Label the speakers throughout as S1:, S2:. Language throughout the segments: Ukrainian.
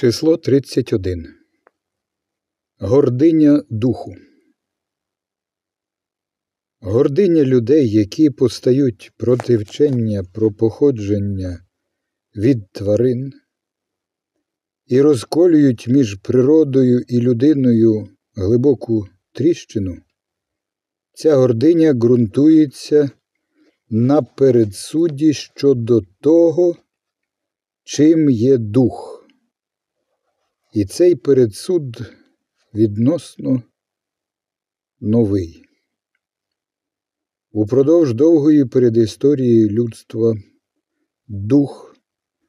S1: Число 31. Гординя духу. Гординя людей, які постають проти вчення про походження від тварин і розколюють між природою і людиною глибоку тріщину, ця гординя ґрунтується на передсуді щодо того, чим є дух. І цей передсуд відносно новий. Упродовж довгої передісторії людства дух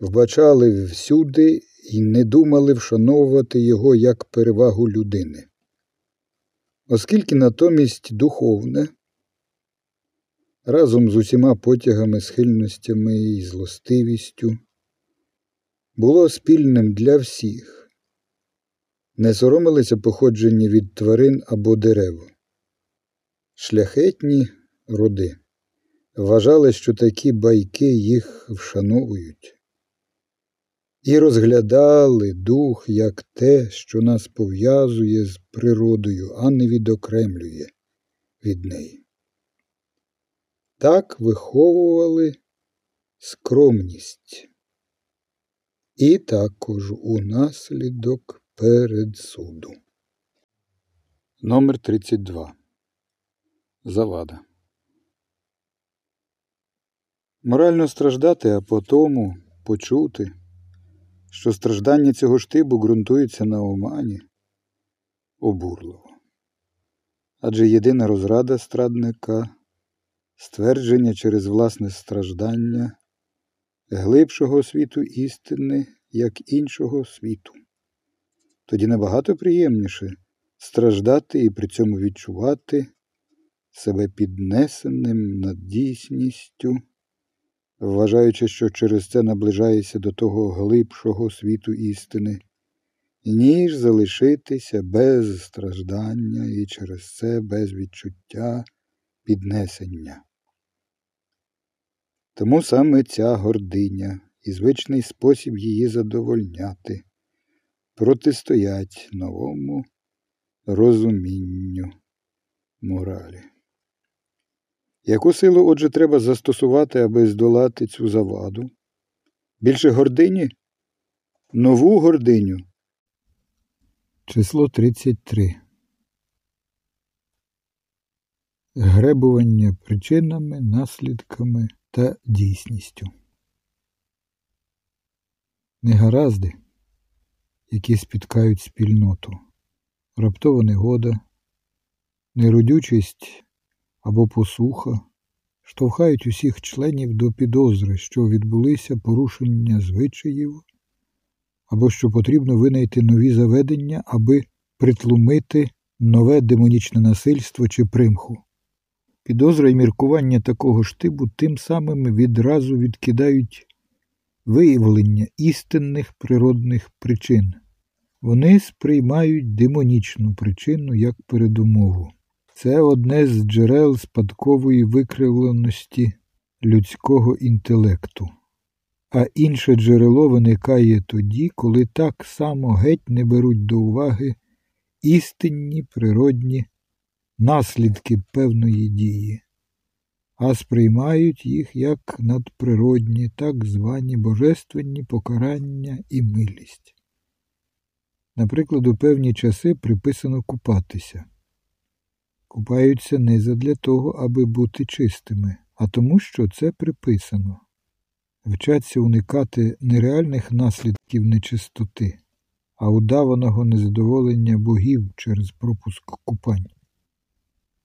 S1: вбачали всюди і не думали вшановувати його як перевагу людини. Оскільки натомість духовне разом з усіма потягами, схильностями і злостивістю було спільним для всіх не соромилися походження від тварин або дерев. Шляхетні роди вважали, що такі байки їх вшановують, і розглядали дух як те, що нас пов'язує з природою, а не відокремлює від неї. Так виховували скромність. І також у наслідок перед суду. Номер 32. Завада. Морально страждати, а потому почути, що страждання цього штибу ґрунтується на омані обурливо. Адже єдина розрада страдника ствердження через власне страждання глибшого світу істини, як іншого світу. Тоді набагато приємніше страждати і при цьому відчувати себе піднесеним над дійсністю, вважаючи, що через це наближається до того глибшого світу істини, ніж залишитися без страждання і через це без відчуття піднесення. Тому саме ця гординя і звичний спосіб її задовольняти протистоять новому розумінню моралі. Яку силу, отже, треба застосувати, аби здолати цю заваду? Більше гордині? Нову гординю? Число 33. Гребування причинами, наслідками та дійсністю. Негаразди які спіткають спільноту, раптова негода, неродючість або посуха, штовхають усіх членів до підозри, що відбулися порушення звичаїв, або що потрібно винайти нові заведення, аби притлумити нове демонічне насильство чи примху. Підозра і міркування такого штибу тим самим відразу відкидають виявлення істинних природних причин. Вони сприймають демонічну причину як передумову. Це одне з джерел спадкової викривленості людського інтелекту, а інше джерело виникає тоді, коли так само геть не беруть до уваги істинні природні наслідки певної дії, а сприймають їх як надприродні, так звані божественні покарання і милість. Наприклад, у певні часи приписано купатися. Купаються не задля того, аби бути чистими, а тому, що це приписано. Вчаться уникати нереальних наслідків нечистоти, а удаваного незадоволення богів через пропуск купань.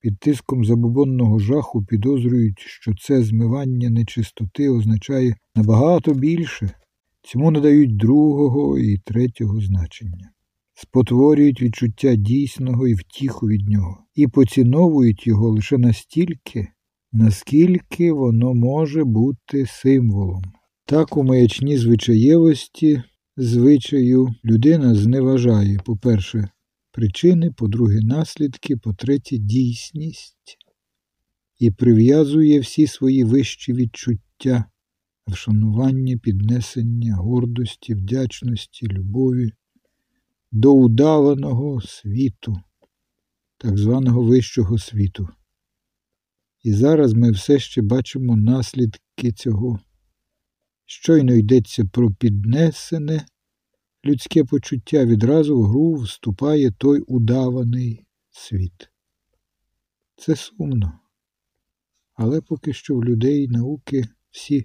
S1: Під тиском забобонного жаху підозрюють, що це змивання нечистоти означає набагато більше, Цьому надають другого і третього значення, спотворюють відчуття дійсного і втіху від нього, і поціновують його лише настільки, наскільки воно може бути символом. Так у маячні звичаєвості, звичаю, людина зневажає, по-перше, причини, по-друге, наслідки, по-третє, дійсність і прив'язує всі свої вищі відчуття вшанування, піднесення гордості, вдячності, любові до удаваного світу, так званого вищого світу. І зараз ми все ще бачимо наслідки цього. Щойно йдеться про піднесене людське почуття, відразу в гру вступає той удаваний світ. Це сумно. Але поки що в людей науки всі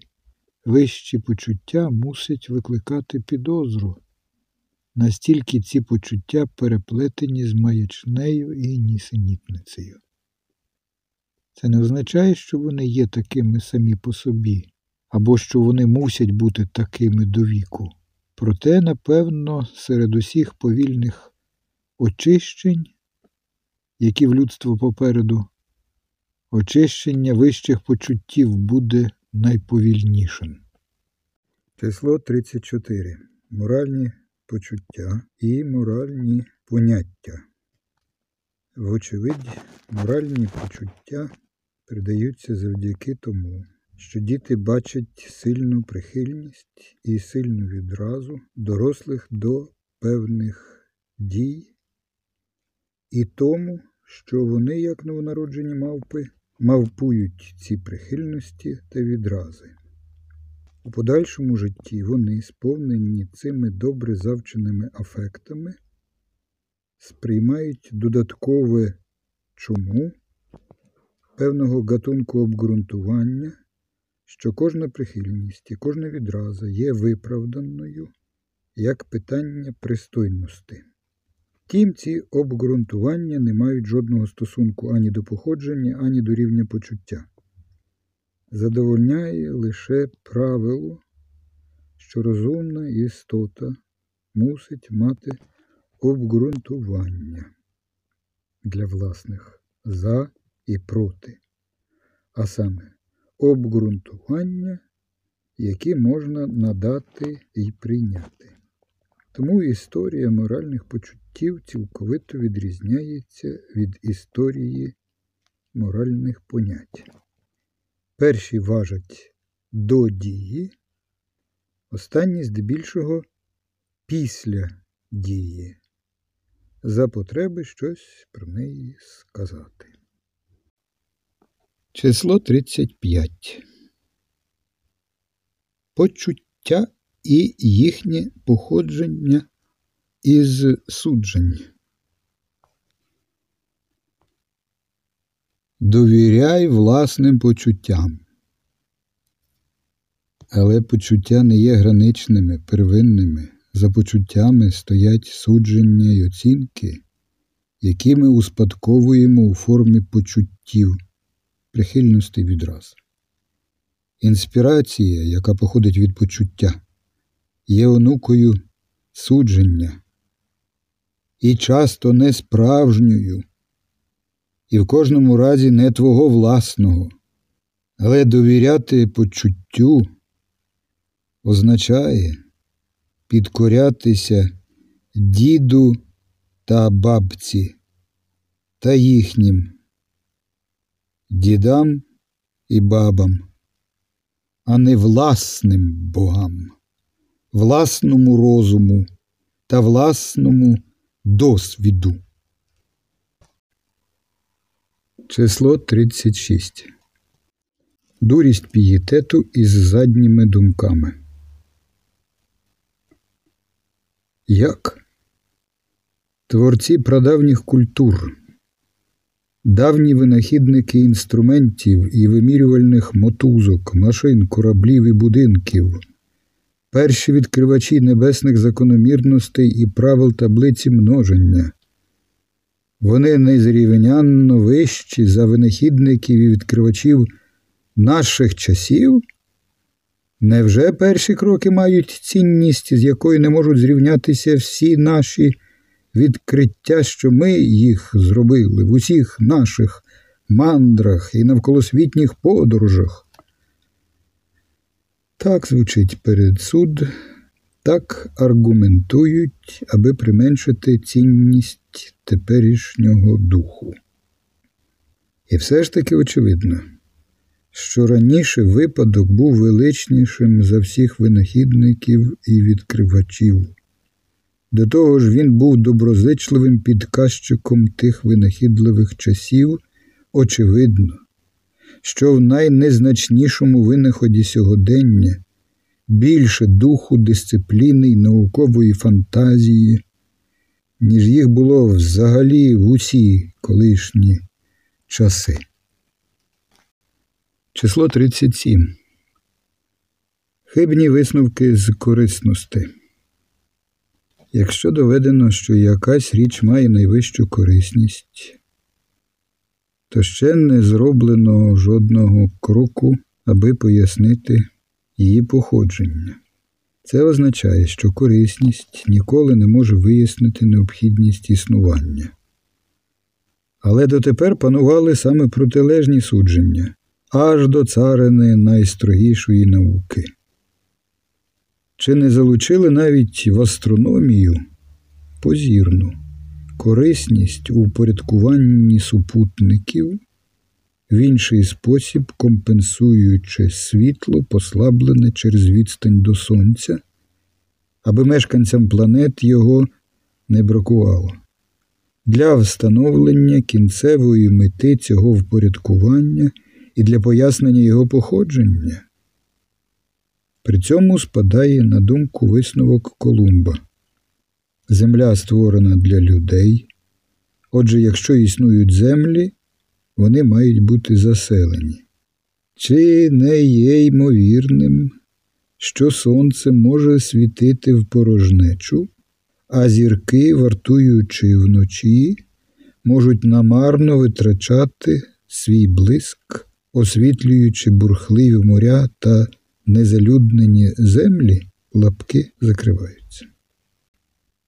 S1: вищі почуття мусять викликати підозру. Настільки ці почуття переплетені з маячнею і нісенітницею. Це не означає, що вони є такими самі по собі, або що вони мусять бути такими до віку. Проте, напевно, серед усіх повільних очищень, які в людство попереду, очищення вищих почуттів буде найповільнішим. Число 34. Моральні почуття і моральні поняття. Вочевидь, моральні почуття передаються завдяки тому, що діти бачать сильну прихильність і сильну відразу дорослих до певних дій і тому, що вони, як новонароджені мавпи, мавпують ці прихильності та відрази. У подальшому житті вони, сповнені цими добре завченими афектами, сприймають додаткове чому певного гатунку обґрунтування, що кожна прихильність і кожна відраза є виправданою як питання пристойності. Втім, ці обґрунтування не мають жодного стосунку ані до походження, ані до рівня почуття. Задовольняє лише правило, що розумна істота мусить мати обґрунтування для власних за і проти, а саме обґрунтування, які можна надати і прийняти. Тому історія моральних почуттів цілковито відрізняється від історії моральних понять. Перші важать до дії, останні здебільшого після дії, за потреби щось про неї сказати. Число 35. Почуття і їхнє походження із суджень. Довіряй власним почуттям. Але почуття не є граничними, первинними. За почуттями стоять судження й оцінки, які ми успадковуємо у формі почуттів, прихильності відраз. Інспірація, яка походить від почуття, є онукою судження і часто не справжньою, і в кожному разі не твого власного, але довіряти почуттю означає підкорятися діду та бабці та їхнім дідам і бабам, а не власним богам, власному розуму та власному досвіду. Число 36. Дурість пієтету із задніми думками. Як? Творці прадавніх культур, давні винахідники інструментів і вимірювальних мотузок, машин, кораблів і будинків, перші відкривачі небесних закономірностей і правил таблиці множення. Вони незрівнянно вищі за винахідників і відкривачів наших часів. Невже перші кроки мають цінність, з якою не можуть зрівнятися всі наші відкриття, що ми їх зробили в усіх наших мандрах і навколосвітніх подорожах? Так звучить перед суд, так аргументують, аби применшити цінність теперішнього духу. І все ж таки очевидно що раніше випадок був величнішим за всіх винахідників і відкривачів. До того ж, він був доброзичливим підказчиком тих винахідливих часів, очевидно, що в найнезначнішому винаході сьогодення більше духу, дисципліни й наукової фантазії, ніж їх було взагалі в усі колишні часи. Число 37. Хибні висновки з корисності. Якщо доведено, що якась річ має найвищу корисність, то ще не зроблено жодного кроку, аби пояснити її походження. Це означає, що корисність ніколи не може вияснити необхідність існування. Але дотепер панували саме протилежні судження аж до царини найстрогішої науки. Чи не залучили навіть в астрономію позірну корисність у упорядкуванні супутників, в інший спосіб компенсуючи світло, послаблене через відстань до Сонця, аби мешканцям планет його не бракувало. Для встановлення кінцевої мети цього впорядкування і для пояснення його походження. При цьому спадає на думку висновок Колумба. Земля створена для людей. Отже, якщо існують землі, вони мають бути заселені. Чи не є ймовірним, що сонце може світити в порожнечу, а зірки, вартуючи вночі, можуть намарно витрачати свій блиск, освітлюючи бурхливі моря та незалюднені землі, лапки закриваються.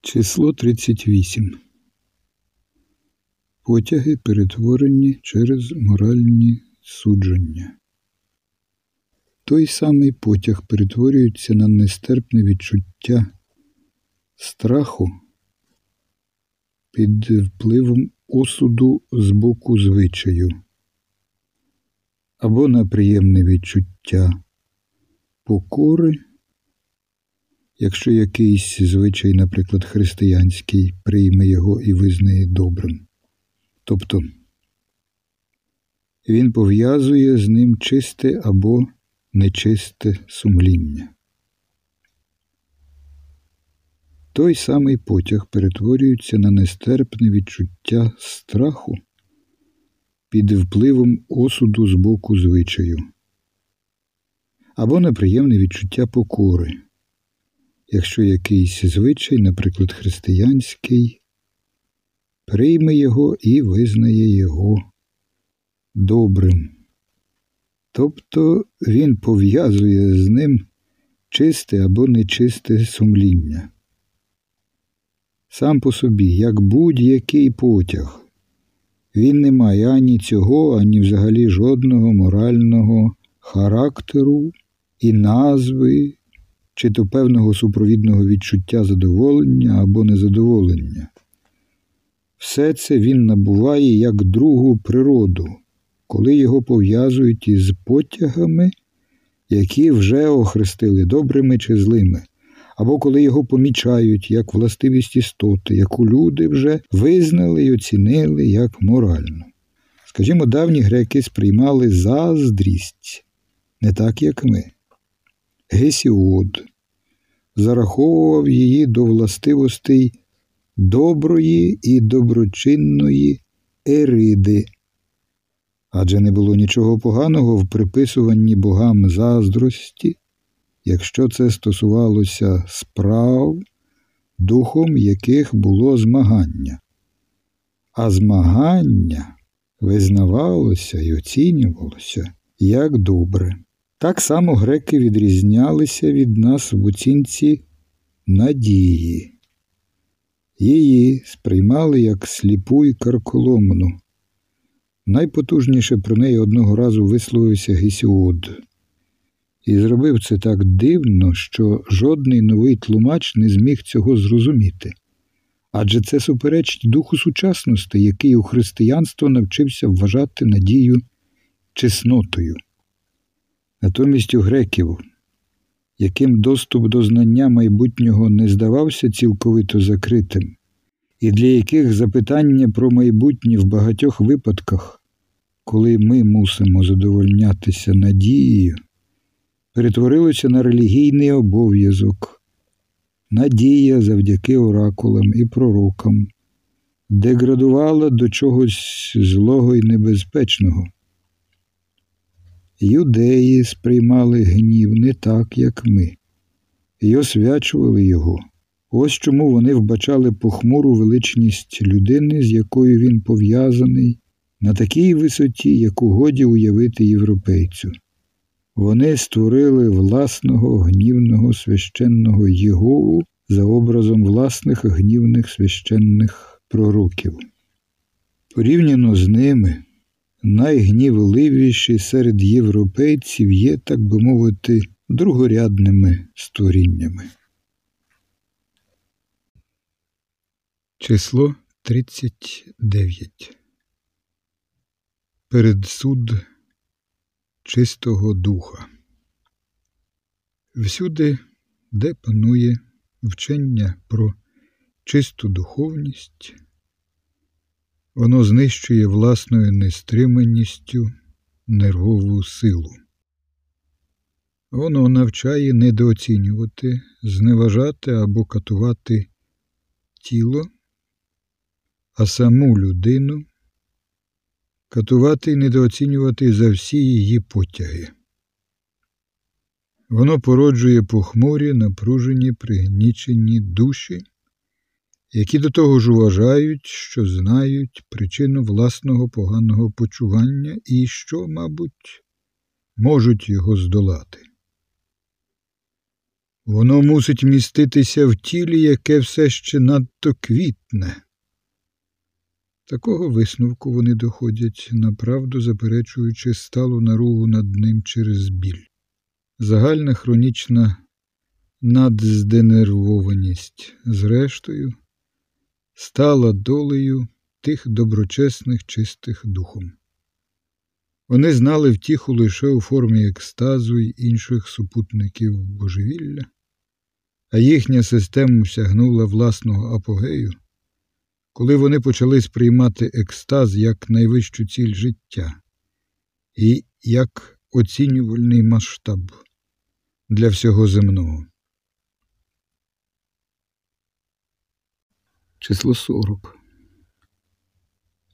S1: Число 38 Потяги перетворені через моральні судження. Той самий потяг перетворюється на нестерпне відчуття страху під впливом осуду з боку звичаю, або на приємне відчуття покори, якщо якийсь звичай, наприклад, християнський, прийме його і визнає добрим. Тобто він пов'язує з ним чисте або нечисте сумління. Той самий потяг перетворюється на нестерпне відчуття страху під впливом осуду з боку звичаю, або неприємне відчуття покори, якщо якийсь звичай, наприклад, християнський, прийме його і визнає його добрим. Тобто він пов'язує з ним чисте або нечисте сумління. Сам по собі, як будь-який потяг, він не має ані цього, ані взагалі жодного морального характеру і назви, чи то певного супровідного відчуття задоволення або незадоволення. Все це він набуває як другу природу, коли його пов'язують із потягами, які вже охрестили добрими чи злими, або коли його помічають як властивість істоти, яку люди вже визнали й оцінили як моральну. Скажімо, давні греки сприймали заздрість, не так, як ми. Гесіод зараховував її до властивостей доброї і доброчинної Ериди. Адже не було нічого поганого в приписуванні богам заздрості, якщо це стосувалося справ, духом яких було змагання. А змагання визнавалося і оцінювалося як добре. Так само греки відрізнялися від нас в оцінці надії. Її сприймали як сліпу і карколомну. Найпотужніше про неї одного разу висловився Гесіод. І зробив це так дивно, що жодний новий тлумач не зміг цього зрозуміти. Адже це суперечить духу сучасності, який у християнство навчився вважати надію чеснотою. Натомість у греків, яким доступ до знання майбутнього не здавався цілковито закритим, і для яких запитання про майбутнє в багатьох випадках, коли ми мусимо задовольнятися надією, перетворилося на релігійний обов'язок, надія завдяки оракулам і пророкам, деградувала до чогось злого і небезпечного. Юдеї сприймали гнів не так, як ми, і освячували його. Ось чому вони вбачали похмуру величність людини, з якою він пов'язаний, на такій висоті, яку годі уявити європейцю. Вони створили власного гнівного священного Єгову за образом власних гнівних священних пророків. Порівняно з ними, найгнівливіші серед європейців є, так би мовити, другорядними створіннями. Число 39 Перед суд чистого духа. Всюди, де панує вчення про чисту духовність, воно знищує власною нестриманістю нервову силу. Воно навчає недооцінювати, зневажати або катувати тіло, а саму людину катувати і недооцінювати за всі її потяги. Воно породжує похмурі, напружені, пригнічені душі, які до того ж вважають, що знають причину власного поганого почування і що, мабуть, можуть його здолати. Воно мусить міститися в тілі, яке все ще надто квітне. Такого висновку вони доходять, направду заперечуючи сталу наругу над ним через біль. Загальна хронічна надзденервованість, зрештою, стала долею тих доброчесних чистих духом. Вони знали втіху лише у формі екстазу й інших супутників божевілля, а їхня система сягнула власного апогею коли вони почали сприймати екстаз як найвищу ціль життя і як оцінювальний масштаб для всього земного. Число 40.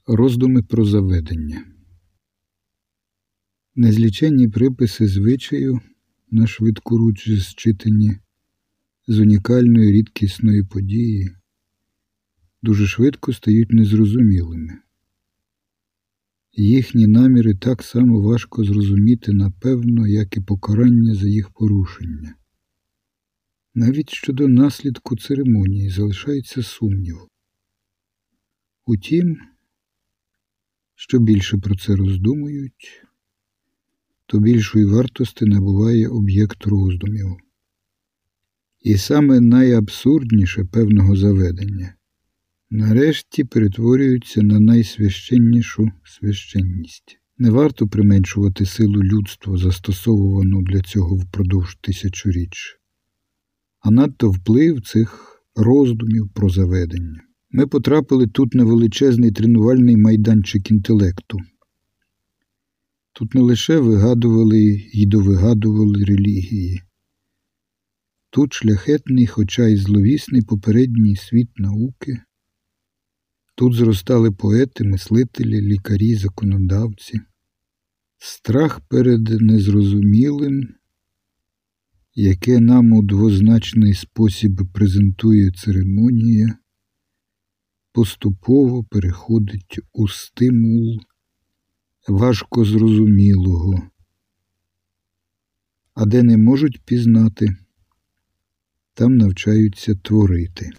S1: Роздуми про заведення. Незліченні приписи звичаю на швидкоруч зчитані з унікальної рідкісної події дуже швидко стають незрозумілими. Їхні наміри так само важко зрозуміти, напевно, як і покарання за їх порушення. Навіть щодо наслідку церемонії залишається сумнів. Утім, що більше про це роздумують, то більшої вартості набуває об'єкт роздумів. І саме найабсурдніше певного заведення нарешті перетворюються на найсвященнішу священність. Не варто применшувати силу людства, застосовувану для цього впродовж тисячоріч, а надто вплив цих роздумів про заведення. Ми потрапили тут на величезний тренувальний майданчик інтелекту. Тут не лише вигадували і довигадували релігії, тут шляхетний, хоча й зловісний попередній світ науки, Тут зростали поети, мислителі, лікарі, законодавці. Страх перед незрозумілим, яке нам у двозначний спосіб презентує церемонія, поступово переходить у стимул важко зрозумілого, а де не можуть пізнати, там навчаються творити.